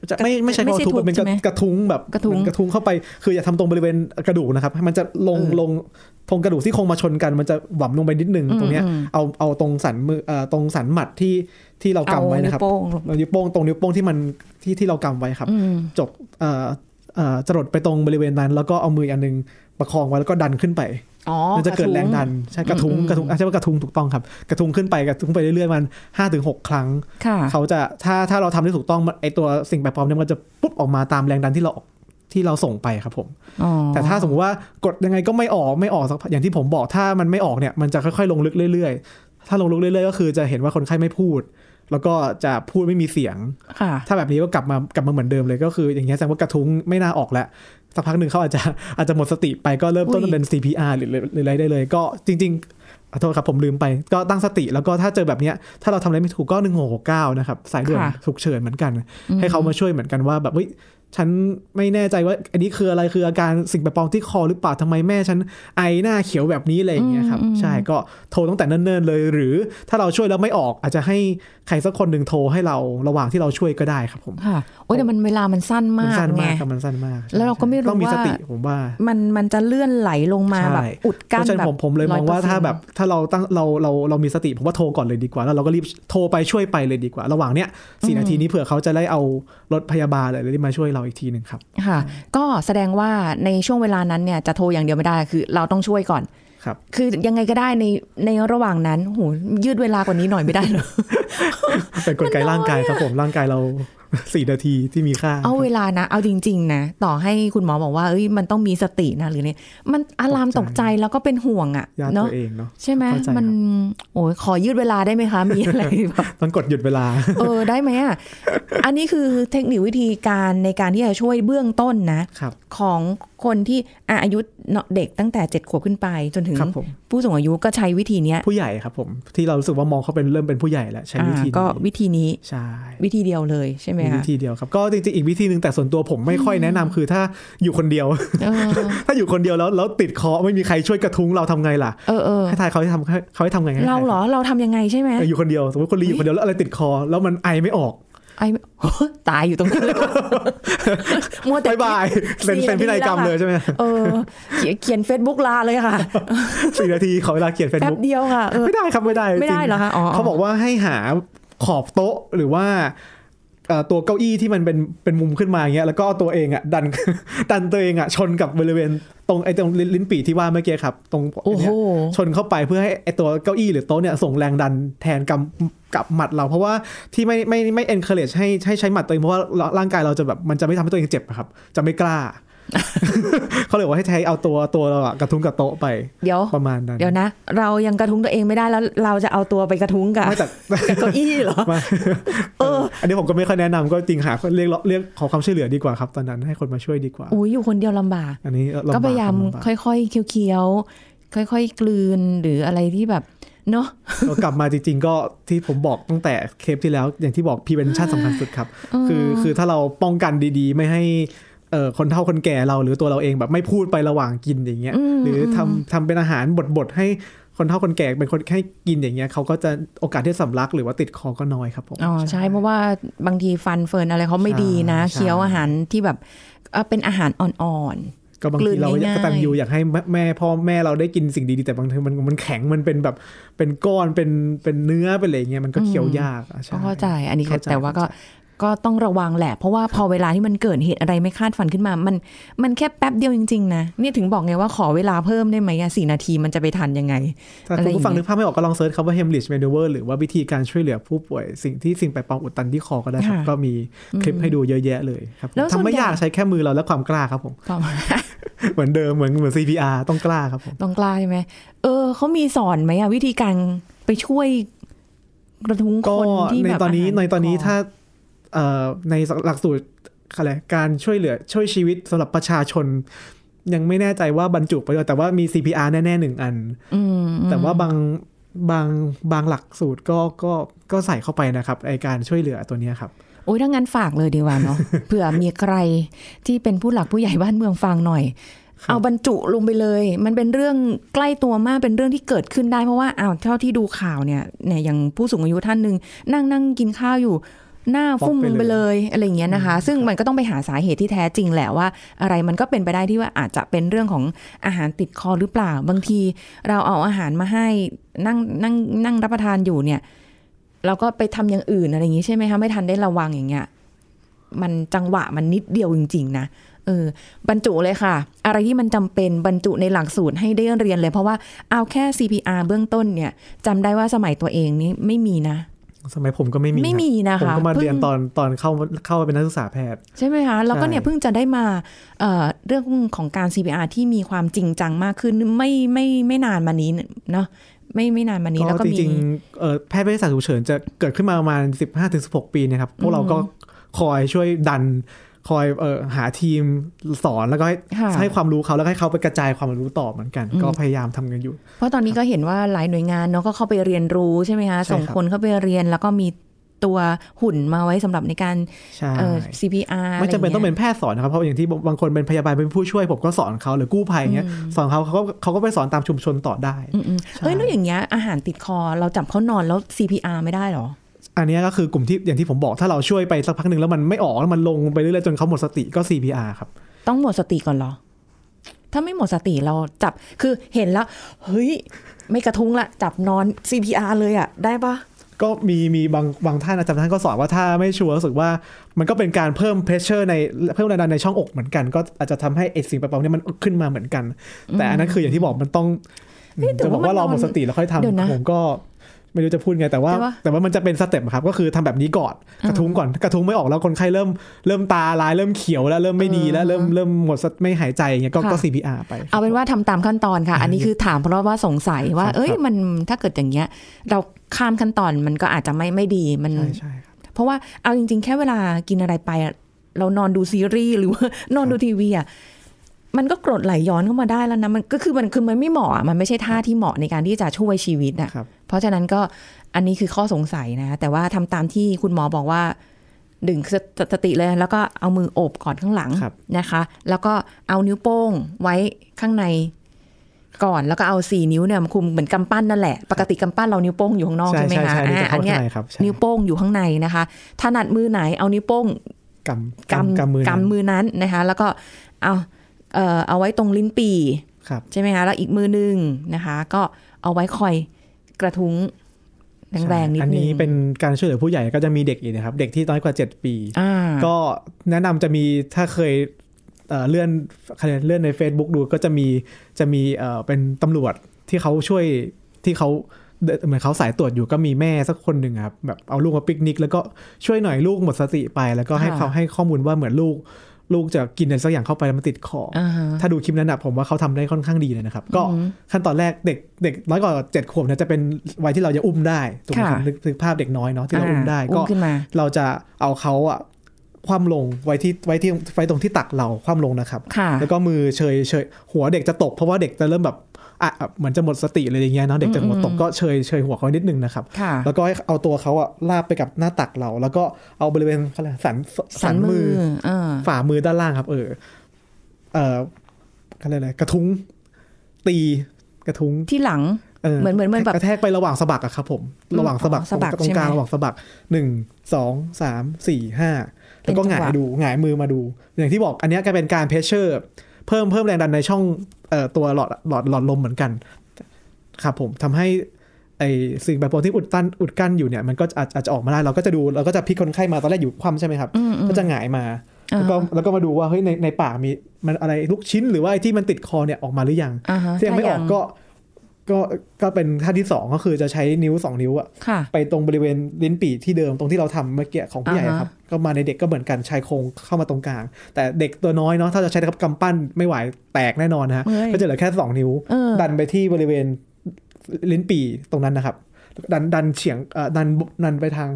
จะไม่ไม่ใช่ไม่คำใช่ว่าทุบมันเป็นทุบใช่ไหมกระทุ้งแบบกระทุ้งเหมือนกระทุ้งเข้าไป คืออย่าทำตรงบริเวณกระดูกนะครับให้มันจะลงเออลงตรงกระดูกที่โครงมาชนกัน มันจะหว่ำลงไปนิดนึงอืมตรงเนี้ยอืมเอาเอาตรงสันมือเอ่อตรงสันหมัดที่ที่เราเอากำไว้นิ้นะวครับโป้งลงเอานิ้วโป้งตรงนิ้วโป้งที่มันที่ที่เรากำไว้ครับอืมจบเอ่อเอ่อจรดไปตรงบริเวณนั้น แล้วก็เอามืออันหนึงประคองไว้แล้วก็ดันขึ้นไปอ๋อ มันจะเกิดแรงดันใช่กระทุ้งอืมกระทุ้งอะใช่ว่ากระทุ้งถูกต้องครับ กระทุ้งขึ้นไปกระทุ้งไปเรื่อยๆมันห้าถึงหกครั้งค่ะเขาจะถ้าถ้าเราทำได้ถูกต้องมันไอตัวสิ่งแปลกปลอมเนี่ยมันจะปุ๊บออกมาตามแรงดันที่เราที่เราส่งไปครับผมอ๋อแต่ถ้าสมมติว่ากดยังไงก็ไม่ออกไม่ออกสักอย่างที่ผมบอกถ้ามันไม่ออกเนี่ยมันจะค่อยๆลงลึกเรื่อยๆ ถ้าลงลึกเรื่อยๆ ก็คือจะเห็นว่าคนไข้ไม่พูด แล้วก็จะพูดไม่มีเสียงค่ะถ้าแบบนี้ก็กลับมากลับมาเหมือนเดิมเลยก็คือ อย่างเงี้ยแสดงว่ากระทุ้งไม่น่าออกแล้วสักพักหนึ่งเขาอาจจะอาจจะหมดสติไปก็เริ่มต้นอุ้ยเป็น CPR หรือหรืออะไรได้เลย ก็จริงๆขอโทษครับผมลืมไป ก็ตั้งสติแล้วก็ถ้าเจอแบบเนี้ยถ้าเราทำอะไรไม่ถูกก็หนึ่งหกเก้านะครับ สายด่วนค่ะฉุกเฉินเหมือนกัน ให้เขามาช่วยเหมือนกันว่าแบบเฮ้ย ฉันไม่แน่ใจว่า อันนี้คืออะไรคืออาการสิ่งแปลกปลอมที่คอหรือเปล่าทำไมแม่ฉันไอหน้าเขียวแบบนี้อะไรอย่างเงี้ยครับอืมอืมใช่ก็โทรตั้งแต่เนิ่นๆเลย หรือถ้าเราช่วยแล้วไม่ออก อาจจะให้ใครสักคนหนึ่งโทรให้เราระหว่างที่เราช่วยก็ได้ครับผมค่ะโอ้ยแต่มันเวลามันสั้นมันมากสั้นไงมากครับมันสั้นมาก แล้วเราก็ไม่รู้ต้องมีสติว่าผมว่า มันมันจะเลื่อนไหลลงมาใช่แบบอุดเพกั้นราะฉะนั้แบบนผมผมเลยมองว่า100%ถ้าแบบถ้าเราตั้งเราเราเรามีสติผมว่าโทรก่อนเลยดีกว่า แล้วเราก็รีบโทรไปช่วยไปเลยดีกว่า ระหว่างเนี้ยสี่นาทีนี้เผื่อเขาจะได้เอารถพยาบาลอะไรที่มาช่วยเราอีกทีหนึ่งครับ ค่ะ ก็แสดงว่าในช่วงเวลานั้นเนี่ยจะโทรอย่างเดียวไม่ได้คือ เราต้องช่วยก่อนครับ คือยังไงก็ได้ในในระหว่างนั้นโหยืดเวลากว่านี้หน่อยไม่ได้เหรอเป็นกลไกร่างกายครับผมร่างกายเรา สี่นาทีที่มีค่า เอาเวลานะ เอาจริง ๆ นะ ต่อให้คุณหมอบอกว่าเอ้ยมันต้องมีสตินะหรือเนี่ยมันอารามตกใจแล้วก็เป็นห่วงอะญาติเนาะตัวเองเนาะใช่ไหมเข้าใจครับมันโอ้ยขอยืดเวลาได้ไหมคะ มีอะไรแบบต้องกดหยุดเวลา เออได้ไหมอะ อันนี้คือเทคนิควิธีการในการที่จะช่วยเบื้องต้นนะครับของ คนที่อะอายุเด็กตั้งแต่เจ็ดขวบขึ้นไป จนถึงครับผมผู้สูงอายุก็ใช้วิธีเนี้ยผู้ใหญ่ครับผม ที่เรารู้สึกว่ามองเขาเป็นเริ่มเป็นผู้ใหญ่แล้วใช้วิธีอ่าก็นี้วิธีนี้ใช่วิธีเดียวเลยใช่ไหมมีคะวิธีเดียวครับก็จริงๆอีกวิธีหนึ่งแต่ส่วนตัวผมไม่ค่อยแนะนำคือถ้าอยู่คนเดียวเออถ้าอยู่คนเดียวแล้วแล้วติดคอไม่มีใครช่วยกระทุ้งเราทำไงล่ะเออเออให้ทายเขาให้ทำให้เขาให้ทำไงให้ทยเราเหรอเราทำยังไงใช่ไหมเออออยู่คนเดียวสมมติคุณลีอยู่คนเดียวแล้วอะไรติดคอ แล้วมันไอไม่ออก ไอ้ตายอยู่ตรงนั้นเลยมัวแต่ bye bye เซ็นเซ็นพินัยกรรมเลยใช่ไหมเออเขียนเขียนเฟซบุ๊กลาเลยค่ะสี่นาทีขอเวลาเขียนเฟซแป๊บบุ๊กเดียวค่ะเออไม่ได้ครับไม่ได้ไม่ได้จงเหรอคะอ๋อเขาบอกว่าให้หาขอบโต๊ะหรือว่าเอ่อ ตัวเก้าอี้ที่มันเป็นเป็นมุมขึ้นมาอย่างเงี้ยแล้วก็เอาตัวเองอะดันดันตัวเองอะชนกับบริเวณตรงไอ้ตรงลิ้นลิ้นปี่ที่ว่าเมื่อกี้ครับ ตรงโอ้โหเนี่ยชนเข้าไปเพื่อให้ไอ้ตัวเก้าอี้หรือโต๊ะเนี่ยส่งแรงดันแทนกำกับหมัดเรา เพราะว่าที่ไม่ไม่ไม่ encourage ให้ให้ใช้หมัดตัวเองเพราะว่าร่างกายเราจะแบบมันจะไม่ทำให้ตัวเองเจ็บอะครับ จะไม่กล้า เขาเลยว่าให้ใช้เอาตัวตัวเราอะกระทุ้งกับโต๊ะไป เดี๋ยวประมาณนั้น เดี๋ยวนะ เรายังกระทุ้งตัวเองไม่ได้แล้วเราจะเอาตัวไปกระทุ้งกับไม่แต่กับเก้าอี้เหรอมาเออ อันนี้ผมก็ไม่ค่อยแนะนำก็จริงหาเรียกเรียกขอความช่วยเหลือดีกว่าครับ ตอนนั้นให้คนมาช่วยดีกว่าอุ้ยอยู่คนเดียวลำบาก อันนี้ลำบก็พยายามลำบกค่อยๆเคี้ยวๆค่อย ๆ กลืนหรืออะไรที่แบบเนาะเรากลับมาจริงๆ ก็ที่ผมบอกตั้งแต่เคปที่แล้วอย่างที่บอก prevention สำคัญสุดครับ คือคือถ้าเราป้องกันดีๆ ไม่ให้ เอ่อคนเฒ่าคนแก่เราหรือตัวเราเองแบบไม่พูดไประหว่างกินอย่างเงี้ยอืมหรือทำทำเป็นอาหารบดๆให้คนเฒ่าคนแก่เป็นคนให้กินอย่างเงี้ยเขาก็จะโอกาสที่สำลักหรือว่าติดคอก็น้อยครับผมอ๋อใช่เพราะว่าบางทีฟันเฟิร์นอะไรเขาไม่ดีนะใช่เคี้ยวอาหารที่แบบเอ่อเป็นอาหารอ่อนก็บางทีเรากลืนง่ายๆกตัญญูอยากให้แม่แม่พ่อแม่เราได้กินสิ่งดีๆแต่บางทีมันมันแข็งมันเป็นแบบเป็นก้อนเป็นเป็นเนื้อเป็นอะไรอย่างเงี้ยมันก็เคี้ยวยากอะๆใช่ก็เข้าใจอันนี้ก็เข้าใจแต่ว่าก็ ก็ต้องระวังแหละ เพราะว่าพอเวลาที่มันเกิดเหตุอะไรไม่คาดฝันขึ้นมา มันมันแค่แป๊บเดียวจริง ๆ นะนี่ถึงบอกไงว่าขอเวลาเพิ่มได้ไหมอะสี่นาทีมันจะไปทันยังไงถ้าอะไรคุณผู้ฟังอย่างเงี้ยนึกภาพไม่ออกก็ลองเซิร์ชคำว่า hemorrhage maneuver หรือว่าวิธีการช่วยเหลือผู้ป่วยสิ่งที่สิ่งแปลกปลอมอุดตันที่คอก็ได้ครับค่ะก็มีคลิปให้ดูเยอะแยะเลยครับผมแล้วส่วนทำไม่ใหญ่ยากใช้แค่มือเราและความกล้าครับผมก็เหมือนเดิมเหมือนเหมือน CPR ต้องกล้าครับผมต้องกล้าใช่ไหมเออเขามีสอนไหมอะวิธีการไปช่วยกระทุ้งก็คนที่ในแบบตอนนี้าหารในตอนนี้คถ้าเอ่อ ในหลักสูตรอะไรการช่วยเหลือช่วยชีวิตสำหรับประชาชน ยังไม่แน่ใจว่าบรรจุไปด้วยแต่ว่ามี CPR แน่ๆหนึ่งอันอืมแต่ว่าบางบางบางหลักสูตรก็ก็ก็ใส่เข้าไปนะครับไอการช่วยเหลือตัวเนี้ยครับโอ้ยถ้างั้นฝากเลยดีกว่าเนาะเผื่อมีใครที่เป็นผู้หลักผู้ใหญ่บ้านเมืองฟังหน่อยครับเอาบรรจุลงไปเลย มันเป็นเรื่องใกล้ตัวมากเป็นเรื่องที่เกิดขึ้นได้เพราะว่าอ้าวเท่าที่ดูข่าวเนี่ยเนี่ยอย่างผู้สูงอายุท่านหนึ่งนั่งนั่งกินข้าวอยู่ หน้าฟุ่มลงไปเลยอะไรอย่างเงี้ยนะคะ ซึ่งมันก็ต้องไปหาสาเหตุที่แท้จริงแหละว่า อะไรมันก็เป็นไปได้ที่ว่าอาจจะเป็นเรื่องของอาหารติดคอหรือเปล่า บางทีเราเอาอาหารมาให้นั่งนั่งนั่งรับประทานอยู่เนี่ยเราก็ไปทำอย่างอื่นอะไรอย่างงี้ใช่ไหมคะไม่ทันได้ระวังอย่างเงี้ยมันจังหวะมันนิดเดียวจริง ๆ นะเออบรรจุเลยค่ะ อะไรที่มันจำเป็นบรรจุในหลักสูตรให้ได้เรียนเลย เพราะว่าเอาแค่ CPR เบื้องต้นเนี่ยจำได้ว่าสมัยตัวเองนี้ไม่มีนะ สมัยผมก็ไม่มีไม่ครับมีนะผมคะก็มาเรียนพิ่งตอนตอนเข้าเข้ามาเป็นนักศึกษาแพทย์ ใช่ไหมคะ แล้วก็เนี่ยใช่เพิ่งจะได้มาเอ่อเรื่องของการ CPR ที่มีความจริงจังมากขึ้นไม่ไม่ไม่นานมานี้เนาะไม่ไม่นานมานี้แล้วก็ก็จมีริงๆเอ่อแพทย์เวชศาสตร์ฉุกเฉินจะเกิดขึ้นมาประมาณ 15-16 ปีเนะครับ พวกเราก็คอยช่วยดัน คอยเอ่อหาทีมสอนแล้วก็ให้ค่ะให้ความรู้เขาแล้วก็ให้เขาไปกระจายความรู้ต่อเหมือนกัน ก็พยายามทำกันอยู่ เพราะตอนนี้ก็เห็นว่าหลายหน่วยงานเนาะก็เข้าไปเรียนรู้ใช่ไหมคะใช่ครับส่งคนเข้าไปเรียนแล้วก็มีตัวหุ่นมาไว้สำหรับในการใช่เอ่อ CPR ไม่จำเป็นะรต้องย่าเป็ยนแพทย์สอนนะครับ เพราะอย่างที่บางคนเป็นพยาบาลเป็นผู้ช่วยผมก็สอนเขาหรือกู้ภัยอย่างเงี้ยสอนเขาเขาก็เขาก็ไปสอนตามชุมชนต่อได้อืมอืมใช่เฮ้ยแล้วอย่างเงี้ยอาหารติดคอเราจับเขานอนแล้ว CPR ไม่ได้เหรอ อันเนี้ยก็คือกลุ่มที่อย่างที่ผมบอกถ้าเราช่วยไปสักพักหนึ่งแล้วมันไม่ออกแล้วมันลงไปเรื่อยๆจนเขาหมดสติก็ CPR ครับ ต้องหมดสติก่อนเหรอ ถ้าไม่หมดสติเราจับคือเห็นแล้วเฮ้ย ไม่กระทุ้งละ จับนอน CPR เลยอะได้ปะก็มีมีบางบางท่านอาจารย์ท่านก็สอนว่าถ้าไม่ชัวร์รู้สึกว่ามันก็เป็นการเพิ่ม pressure ในเพิ่มแรงดันในช่องอกเหมือนกัน ก็อาจจะทำให้ไอสิ่งแปลกปลอมเนี้มันขึ้นมาเหมือนกัน แต่อันนั้นคืออย่างที่บอกมันต้องเฮ้ยแต่จะบอกว่าว่ามันรอหมดนอนสติแล้วค่อยเดี๋ยวนะทำผมก็ ไม่รู้จะพูดไงแต่ว่าแต่ว่า แต่ว่ามันจะเป็น step ครับ ก็คือทำแบบนี้ก่อนกระทุ้งก่อนกระทุ้งไม่ออกแล้วคนไข้เริ่มเริ่มตาลายเริ่มเขียวแล้วเริ่มไม่ดีแล้วเริ่มเริ่มหมดสติไม่หายใจอย่างเงี้ยก็ก็ CPR ไป เอาเป็นว่าทำตามขั้นตอนค่ะ อันนี้คือถามเพราะว่าสงสัยว่าครับเอ้ยครับมันถ้าเกิดอย่างเงี้ย เราข้ามขั้นตอนมันก็อาจจะไม่ไม่ดีมันใช่ใช่ครับเพราะว่าเอาจริง ๆ แค่เวลากินอะไรไปอะเรานอนดูซีรีส์หรือว่านอนดูทีวีอะ มันก็กรดไหลย้อนเข้ามาได้แล้วนะมันก็คือมันคือมันไม่เหมาะอะมันไม่ใช่ท่าที่เหมาะในการที่จะช่วยชีวิตอะครับเพราะฉะนั้นก็อันนี้คือข้อสงสัยนะ แต่ว่าทำตามที่คุณหมอบอกว่าดึงสตสติเลยแล้วก็เอามือโอบกอดข้างหลังครับนะคะ แล้วก็เอานิ้วโป้งไว้ข้างในก่อนแล้วก็เอาสี่นิ้วเนี่ยมาคุมเหมือนกำปั้นนั่นแหละ ปกติกำปั้นเรานิ้วโป้งอยู่ข้างนอกใช่ใช่ไหมใช่คะใช่นิ้วจะอ่าเข้าอันเนี้ยข้างในครับใช่นิ้วโป้งอยู่ข้างในนะคะถนัดมือไหนเอานิ้วโป้งกำกำกำมือนั้นกำมือนั้นนะคะ แล้วก็เอา เอ่อเอาไว้ตรงลิ้นปี่ครับใช่ไหมคะแล้วอีกมือหนึ่งนะคะ ก็เอาไว้คอยกระทุ้งแรงๆนิดอันนึนี้งเป็นการช่วยเหลือผู้ใหญ่ก็จะมีเด็กอีกนะครับ เด็กที่น้อยกว่า 7 ปีอ่าก็แนะนำจะมีถ้าเคยเอ่อเลื่อนคะแนนเลื่อนใน Facebook ดูก็จะมีจะมีเอ่อเป็นตำรวจที่เขาช่วยที่เขาเดินเหมือนเขาสายตรวจอยู่ก็มีแม่สักคนหนึ่งครับแบบเอาลูกมาปิกนิก แล้วก็ช่วยหน่อยลูกหมดสติไป แล้วก็ให้ค่ะเขาให้ข้อมูลว่าเหมือนลูก ลูกจะกินอะไรสักอย่างเข้าไปแล้วมันติดคอออ่าฮะถ้าดูคลิปนั้นนะผมว่าเขาทำได้ค่อนข้างดีเลยนะครับ ก็ขั้นตอนแรกเด็กเด็กน้อยกว่าเจ็ดขวบเนี่ยจะเป็นวัยที่เราจะอุ้มได้ถูกไหมครับค่ะนึกนึกภาพเด็กน้อยเนาะที่เราอุ้มได้อุ้ก็มขึ้นมาเราจะเอาเขาอะคว่ำลงไว้ที่ไว้ที่ไว้ตรงที่ตักเราคว่ำลงนะครับค่ะแล้วก็มือเฉยเฉยหัวเด็กจะตกเพราะว่าเด็กจะเริ่มแบบ อะเหมือนจะหมดสติเลยอย่างเงี้ยเนาะเด็กจะหัวตกก็เฉยเฉยหัวเขานิดนึงนะครับค่ะแล้วก็ให้เอาตัวเขาอะลาบไปกับหน้าตักเรา แล้วก็เอาบริเวณเขาเรียกสันสันมือเออฝ่ามือด้านล่างครับ เออเออเขาเรียกอะไรกระทุ้งตีกระทุ้งที่หลังเออเหมือนเหมือนเหมือนแบบกระแทกไประหว่างสะบักอะครับผม ระหว่างสะบักอ๋อสะบักตรงกลางใช่ไหมระหว่างสะบักหนึ่งสองสามสี่ห้าแล้วก็เป็นหจังหวะงายดูหงายมือมาดู อย่างที่บอกอันเนี้ยก็เป็นการเพชเชอร์ เพิ่มเพิ่มแรงดันในช่องเอ่อตัวหลอดหลอดหลอดลมเหมือนกันครับผมทำให้ไอสิ่งแปลปรวนที่อุดตันอุดกั้นอยู่เนี่ยมันก็อาจอาจจะออกมาได้เราก็จะดูเราก็จะพลิกคนไข้มาตอนแรกอยู่คว่ำใช่ไหมครับอืมอืมก็จะหงายมาแล้วก็แล้วก็มาดูว่าเฮ้ยในในปากมีมันอะไรลูกชิ้นหรือว่าไอ้ที่มันติดคอเนี่ยออกมาหรือยังอ่าฮะที่ยังไม่ออกถ้าก็ ก็ก็เป็นท่าที่สองก็คือจะใช้นิ้วสองนิ้วอะค่ะไปตรงบริเวณลิ้นปี่ที่เดิมตรงที่เราทำเมื่อกี้ของผู้ใหญ่อ่าฮะครับ ก็มาในเด็กก็เหมือนกันชายโครงเข้ามาตรงกลาง แต่เด็กตัวน้อยเนาะถ้าจะใช้กำปั้นไม่ไหวแตกแน่นอนนะฮะเฮ้ยก็จะเหลือแค่สองนิ้วเออดันไปที่บริเวณลิ้นปี่ตรงนั้นนะครับ ดันดันเฉียงเอ่อดันดันไปทาง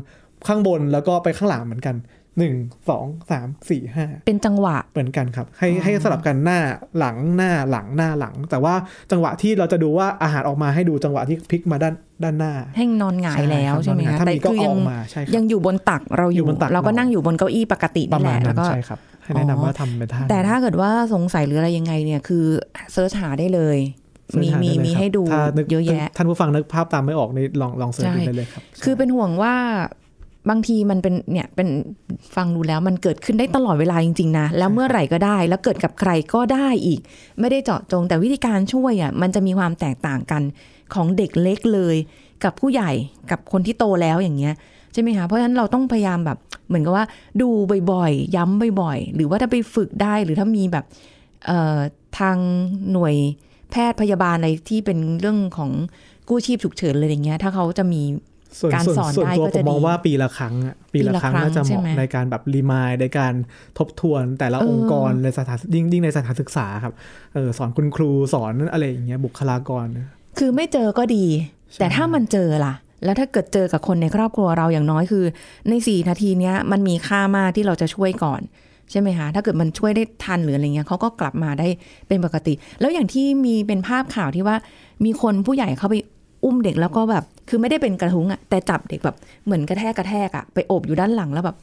ข้างบนแล้วก็ไปข้างหลังเหมือนกัน หนึ่งสองสามสี่ห้าเป็นจังหวะเหมือนกันครับ ให้ให้สลับกันหน้าหลังหน้าหลังหน้าหลัง แต่ว่าจังหวะที่เราจะดูว่าอาหารออกมาให้ดูจังหวะที่พลิกมาด้านด้านหน้าให้นอนหงายแล้วครับใช่ไหมนอนหงายคะถ้าแต่มีก็คืออยัองกมาใช่คยัรับงอยู่บนตักเราออยู่ยู่บนตักเราก็เรานั่งอยู่บนเก้าอี้ปกติปนี่ระแหมาณละนั้แล้วนก็ใช่ครับให้แนะนำว่าทำเป็นท่าแต่ถ้าเกิดว่าสงสัยหรืออะไรยังไงเนี่ยคือเซิร์ชหาได้เลยมีเสิร์ชมีได้เลยมีครับให้ดูถ้านึกเยอะแยะ ท่านผู้ฟังนึกภาพตามไม่ออกนี่ลองลองเสิร์ชดูใช่ได้เลยครับ คือเป็นห่วงว่า บางทีมันเป็นเนี่ยเป็นฟังดูแล้วมันเกิดขึ้นได้ตลอดเวลาจริง ๆ นะ แล้วเมื่อไหร่ก็ได้ แล้วเกิดกับใครก็ได้อีก ไม่ได้เจาะจงแต่วิธีการช่วยอะมันจะมีความแตกต่างกันของเด็กเล็กเลย กับผู้ใหญ่กับคนที่โตแล้วอย่างเงี้ยใช่ไหมคะเพราะฉะนั้นเราต้องพยายามแบบเหมือนกับว่าดูบ่อยๆ ย้ำบ่อยๆ หรือว่าถ้าไปฝึกได้หรือถ้ามีแบบเอ่อทางหน่วยแพทย์พยาบาลอะไรที่เป็นเรื่องของกู้ชีพฉุกเฉินเลยอย่างเงี้ยถ้าเขาจะมี การส่วนสอนส่วนได้ตัวก็ผจะมมองดีว่าปีละครั้งอะปีละปีละครั้งครั้งน่าจะเหใช่มาะไหมในการแบบรีมายในการทบทวนแต่ละเออองค์กรในสถานยิ่งยิ่งในสถานศึกษาครับเออสอนคุณครูสอนอะไรอย่างเงี้ยบุคลากร คือไม่เจอก็ดี แต่ถ้ามันเจอล่ะ แล้วถ้าเกิดเจอกับคนในครอบครัวเราอย่างน้อยคือ ในสี่นาทีเนี้ยมันมีค่ามากที่เราจะช่วยก่อนใช่ไหมคะ ถ้าเกิดมันช่วยได้ทันหรืออะไรเงี้ยเขาก็กลับมาได้เป็นปกติ แล้วอย่างที่มีเป็นภาพข่าวที่ว่ามีคนผู้ใหญ่เข้าไปอุ้มเด็กแล้วก็แบบ คือไม่ได้เป็นกระทุ้งอะแต่จับเด็กแบบเหมือนกระแทกกระแทกอะไปโอบอยู่ด้านหลังแล้วแบบ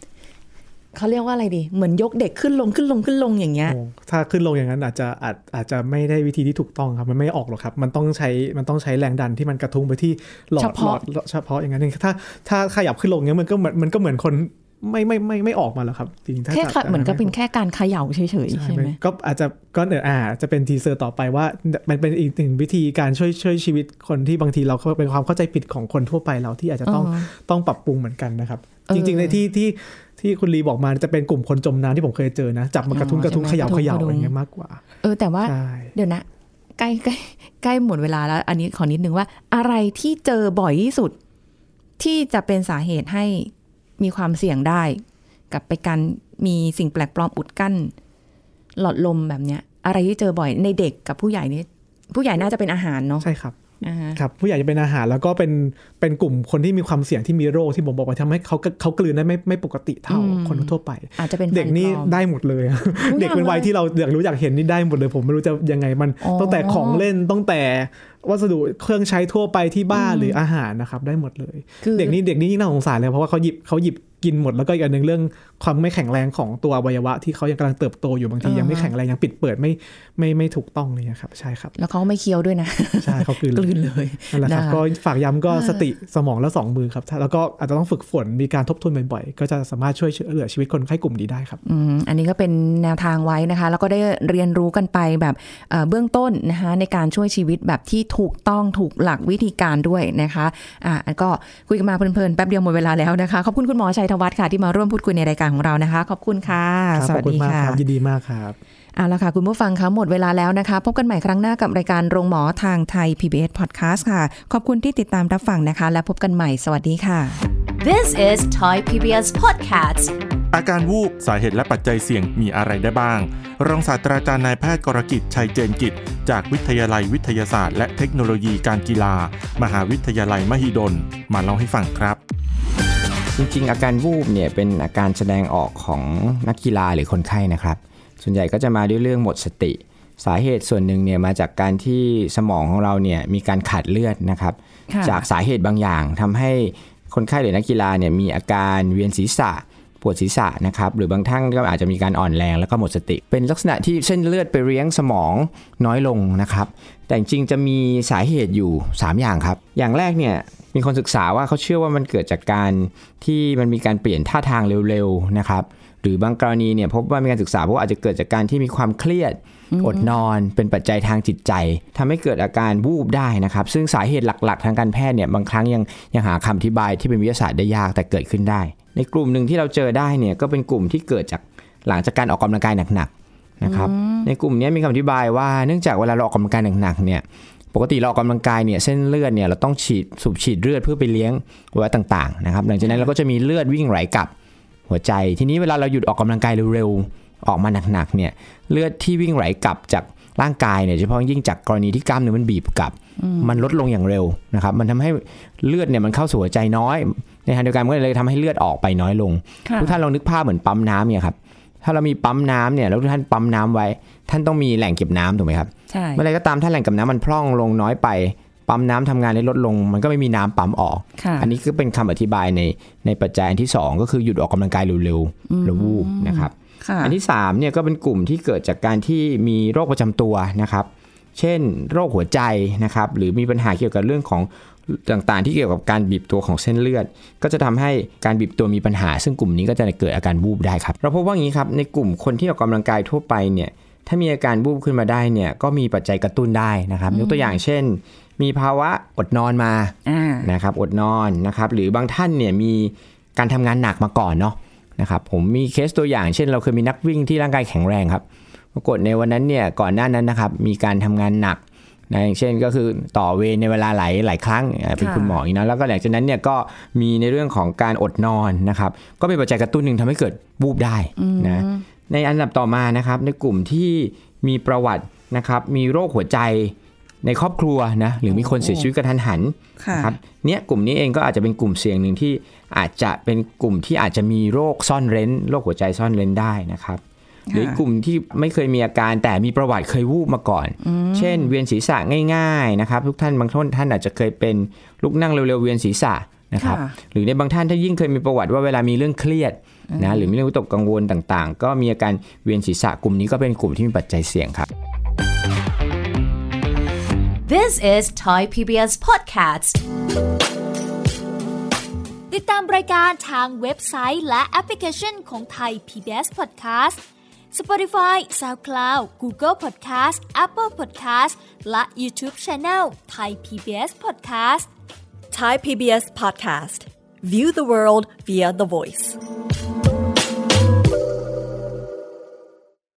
เขาเรียกว่าอะไรดี เหมือนยกเด็กขึ้นลงขึ้นลงขึ้นลงอย่างเงี้ยโอ้ถ้าขึ้นลงอย่างนั้นอาจจะอาจอาจจะไม่ได้วิธีที่ถูกต้องครับ มันไม่ออกหรอกครับ มันต้องใช้มันต้องใช้แรงดันที่มันกระทุ้งไปที่หลอดเฉหลพาะอดเฉพาะอย่างนั้นถ้าถ้าขยับขึ้นลงเงี้ยมันก็เหมือนมันก็เหมือนคน ไม่ไม่ไม่ไม่ออกมาหรอกครับจริงๆถ้าแค่จับเหมือนกับเป็นแค่การเขย่าเฉยๆใช่ใช่ไหมก็อาจจะก็เดี๋ยวอ่าจะเป็น teaser ต่อไปว่า มันเป็นอีกหนึ่งวิธีการช่วยช่วยชีวิตคนที่บางทีเราก็เป็นความเข้าใจผิดของคนทั่วไปเราที่อาจจะต้องอ๋อต้องปรับปรุงเหมือนกันนะครับเออจริง ๆ ในที่ที่ที่คุณลีบอกมาจะเป็นกลุ่มคนจมน้ำที่ผมเคยเจอนะ จับมากระทุ้งอ๋อกระทุ้งใช่เขไหมย่ากระทุ้เขย่ากระทุ้งเขย่ากระทุ้งอย่างเงี้ยมากกว่า เออแต่ว่าใช่เดี๋ยวนะใกล้ใกล้ใกล้หมดเวลาแล้ว อันนี้ขอนิดนึงว่าอะไรที่เจอบ่อยที่สุด ที่จะเป็นสาเหตุให้ มีความเสี่ยงได้ กับไปการมีสิ่งแปลกปลอมอุดกั้น หลอดลมแบบเนี้ย อะไรที่เจอบ่อยในเด็กกับผู้ใหญ่นี่ผู้ใหญ่น่าจะเป็นอาหารเนาะใช่ครับ ครับผู้ใหญ่จะเป็นอาหารแล้วก็เป็นเป็นกลุ่มคนที่มีความเสี่ยงที่มีโรคที่ผมบอกว่าทำให้เขาเขากลืนได้ไม่ไม่ปกติเท่าคนทั่วไป อาจจะเป็นเด็กนี่ฟัปลอมได้หมดเลยทุกเด็กเป็นวัยอย่างเลยที่เราอยากรู้อยากเห็นนี่ได้หมดเลย ผมไม่รู้จะยังไงมันอ๋อตั้งแต่ของเล่นตั้งแต่วัสดุเครื่องใช้ทั่วไปที่บ้านหรืออาหารนะครับได้หมดเลยคือเด็กนี่เด็กนี่ยิ่งน่าสงสารเลยเพราะว่าเขาหยิบเขาหยิบ กินหมดแล้วก็อีกอันหนึ่งเรื่องความไม่แข็งแรงของตัวอวัยวะ ที่เขายังกำลังเติบโตอยู่บางทีอ่าฮะยังไม่แข็งแรงยังปิดเปิดไม่ไม่ไม่ถูกต้องเลยครับ ใช่ครับ แล้วเขาไม่เคี้ยวด้วยนะ ใช่เขาคืนกลืนเลยนั่นแหละครับนะคะก็ฝากย้ำก็สติสมองและสองมือครับแล้วก็อาจจะต้องฝึกฝนมีการทบทวนบ่อยๆ ก็จะสามารถช่วยเหลือชีวิตคนไข้กลุ่มนี้ได้ครับอืมอันนี้ก็เป็นแนวทางไว้นะคะ แล้วก็ได้เรียนรู้กันไปแบบเอ่อเบื้องต้นนะคะในการช่วยชีวิตแบบที่ถูกต้องถูกหลักวิธีการด้วยนะคะอะก็คุยกันมาเพลินๆแป๊บเดียวหมดเวลาแล้วนะคะขอบคุณคุณหมอชัยธวัฒน์ค่ะที่มาร่วมพูดคุยในรายการของเรานะคะ ขอบคุณค่ะครับสขวัอบสคุณดีมากค่ะครับยินดีมากครับเอาละค่ะ คุณผู้ฟังคะหมดเวลาแล้วนะคะ พบกันใหม่ครั้งหน้ากับรายการโรงหมอทางไทย PBS Podcast ค่ะ ขอบคุณที่ติดตามรับฟังนะคะ และพบกันใหม่สวัสดีค่ะ This is Thai PBS Podcast. อาการวูบสาเหตุและปัจจัยเสี่ยงมีอะไรได้บ้าง รองศาสตราจารย์นายแพทย์กรกิจชัยเจนกิจ จากวิทยาลัยวิทยาศาสตร์ และเทคโนโลยีการกีฬา มหาวิทยาลัยมหิดล มาเล่าให้ฟังครับ จริงๆ อาการวูบเนี่ยเป็นอาการแสดงออกของนักกีฬาหรือคนไข้นะครับ ส่วนใหญ่ก็จะมาด้วยเรื่องหมดสติ สาเหตุส่วนหนึ่งเนี่ยมาจากการที่สมองของเราเนี่ยมีการขาดเลือดนะครับค่ะจากสาเหตุบางอย่างทำให้คนไข้หรือนักกีฬาเนี่ยมีอาการเวียนศีรษะปวดศีรษะนะครับหรือบางท่านก็อาจจะมีการอ่อนแรงแล้วก็หมดสติ เป็นลักษณะที่เส้นเลือดไปเลี้ยงสมองน้อยลงนะครับ แต่จริงๆจะมีสาเหตุอยู่ 3 อย่างครับ อย่างแรกเนี่ย มีคนศึกษาว่าเขาเชื่อว่ามันเกิดจากการที่มันมีการเปลี่ยนท่าทางเร็วๆนะครับหรือบางกรณีเนี่ยพบว่ามีการศึกษาว่าอาจจะเกิดจากการที่มีความเครียดอดนอนเป็นปัจจัยทางจิตใจทำให้เกิดอาการวูบได้นะครับ ซึ่งสาเหตุหลักๆ ทางการแพทย์เนี่ยบางครั้งยังยังหาคำอธิบายที่เป็นวิทยาศาสตร์ได้ยากแต่เกิดขึ้นได้ ในกลุ่มหนึ่งที่เราเจอได้เนี่ยก็เป็นกลุ่มที่เกิดจากหลังจากการออกกำลังกายหนักๆนะครับในกลุ่มนี้มีคำอธิบายว่าเนื่องจากเวลาเราออกกำลังกายหนักๆเนี่ย ปกติเราออกกำลังกายเนี่ยเส้นเลือดเนี่ยเราต้องฉีดสูบฉีดเลือดเพื่อไปเลี้ยงอวัยวะต่างๆนะครับหลังจากนั้นเราก็จะมีเลือดวิ่งไหลกลับหัวใจ ทีนี้เวลาเราหยุดออกกำลังกายเร็วๆออกมาหนักๆเนี่ยเลือดที่วิ่งไหลกลับจากร่างกายเนี่ยเฉพาะยิ่งจากกรณีที่กล้ามเนื้อมันบีบกลับ มันลดลงอย่างเร็วนะครับมันทำให้เลือดเนี่ยมันเข้าสู่หัวใจน้อย ในทางเดียวกันมันก็เลยทำให้เลือดออกไปน้อยลงค่ะทุกท่านลองนึกภาพเหมือนปั๊มน้ำเนี่ยครับถ้าเรามีปั๊มน้ำเนี่ยแล้วทุกท่านปั๊มน้ำไว้ ท่านต้องมีแหล่งเก็บน้ำถูกไหมครับ ใช่เมื่อไรก็ตามถ้าแหล่งกับน้ำมันพร่องลงน้อยไป ปั๊มน้ำทำงานได้ลดลง มันก็ไม่มีน้ำปั๊มออกค่ะอันนี้คือเป็นคำอธิบายในในปัจจัยอันที่ 2 ก็คือหยุดออกกำลังกายเร็วๆหรือวูบนะครับค่ะอันที่3เนี่ยก็เป็นกลุ่มที่เกิดจากการที่มีโรคประจำตัวนะครับ เช่น โรคหัวใจนะครับ หรือมีปัญหาเกี่ยวกับเรื่องของต่างๆ ที่เกี่ยวกับการบีบตัวของเส้นเลือด ก็จะทำให้การบีบตัวมีปัญหา ซึ่งกลุ่มนี้ก็จะเกิดอาการวูบได้ครับ เราพบว่าอย่างนี้ครับในกลุ่มคนที่ออกกำลังกายทั่วไปเนี่ย ถ้ามีอาการวูบขึ้นมาได้เนี่ยก็มีปัจจัยกระตุ้นได้นะครับ ยกตัวอย่างเช่น มีภาวะอดนอนมาอ่านะครับอดนอนนะครับ หรือบางท่านเนี่ยมีการทำงานหนักมาก่อนเนาะนะครับผมมีเคสตัวอย่างเช่น เราเคยมีนักวิ่งที่ร่างกายแข็งแรงครับปรากฏในวันนั้นเนี่ยก่อนหน้านั้นนะครับมีการทำงานหนักนะอย่างเช่นก็คือต่อเวรในเวลาหลายหลายครั้งอ่าเป็นค่ะคุณหมออย่างนั้นแล้วก็หลังจากนั้นเนี่ยก็มีในเรื่องของการอดนอนนะครับ ก็เป็นปัจจัยกระตุ้นหนึ่งทำให้เกิดวูบได้นะ ในอันดับต่อมานะครับในกลุ่มที่มีประวัตินะครับมีโรคหัวใจในครอบครัวนะหรือมีคนเสียชีวิตกระทันหันค่ะนะครับเนี่ยกลุ่มนี้เองก็อาจจะเป็นกลุ่มเสี่ยงหนึ่งที่อาจจะเป็นกลุ่มที่อาจจะมีโรคซ่อนเร้น โรคหัวใจซ่อนเร้นได้นะครับหรือกลุ่มที่ไม่เคยมีอาการแต่มีประวัติเคยวูบมาก่อน เช่น เวียนศีรษะง่ายๆนะครับทุกท่านบางท่านท่านอาจจะเคยเป็นลุกนั่งเร็วๆเวียนศีรษะนะครับค่ะหรือในบางท่านถ้ายิ่งเคยมีประวัติว่าเวลามีเรื่องเครียด นะหรือมีเรื่องวิตกกังวลต่างๆ ก็มีอาการเวียนศีรษะกลุ่มนี้ก็เป็นกลุ่มที่มีปัจจัยเสี่ยงครับ This is Thai PBS Podcast. ติดตามรายการทางเว็บไซต์และแอปพลิเคชันของไทย PBS Podcast Spotify SoundCloud Google Podcast Apple Podcast และ YouTube Channel ไทย PBS Podcast Thai PBS podcast. View the world via the voice.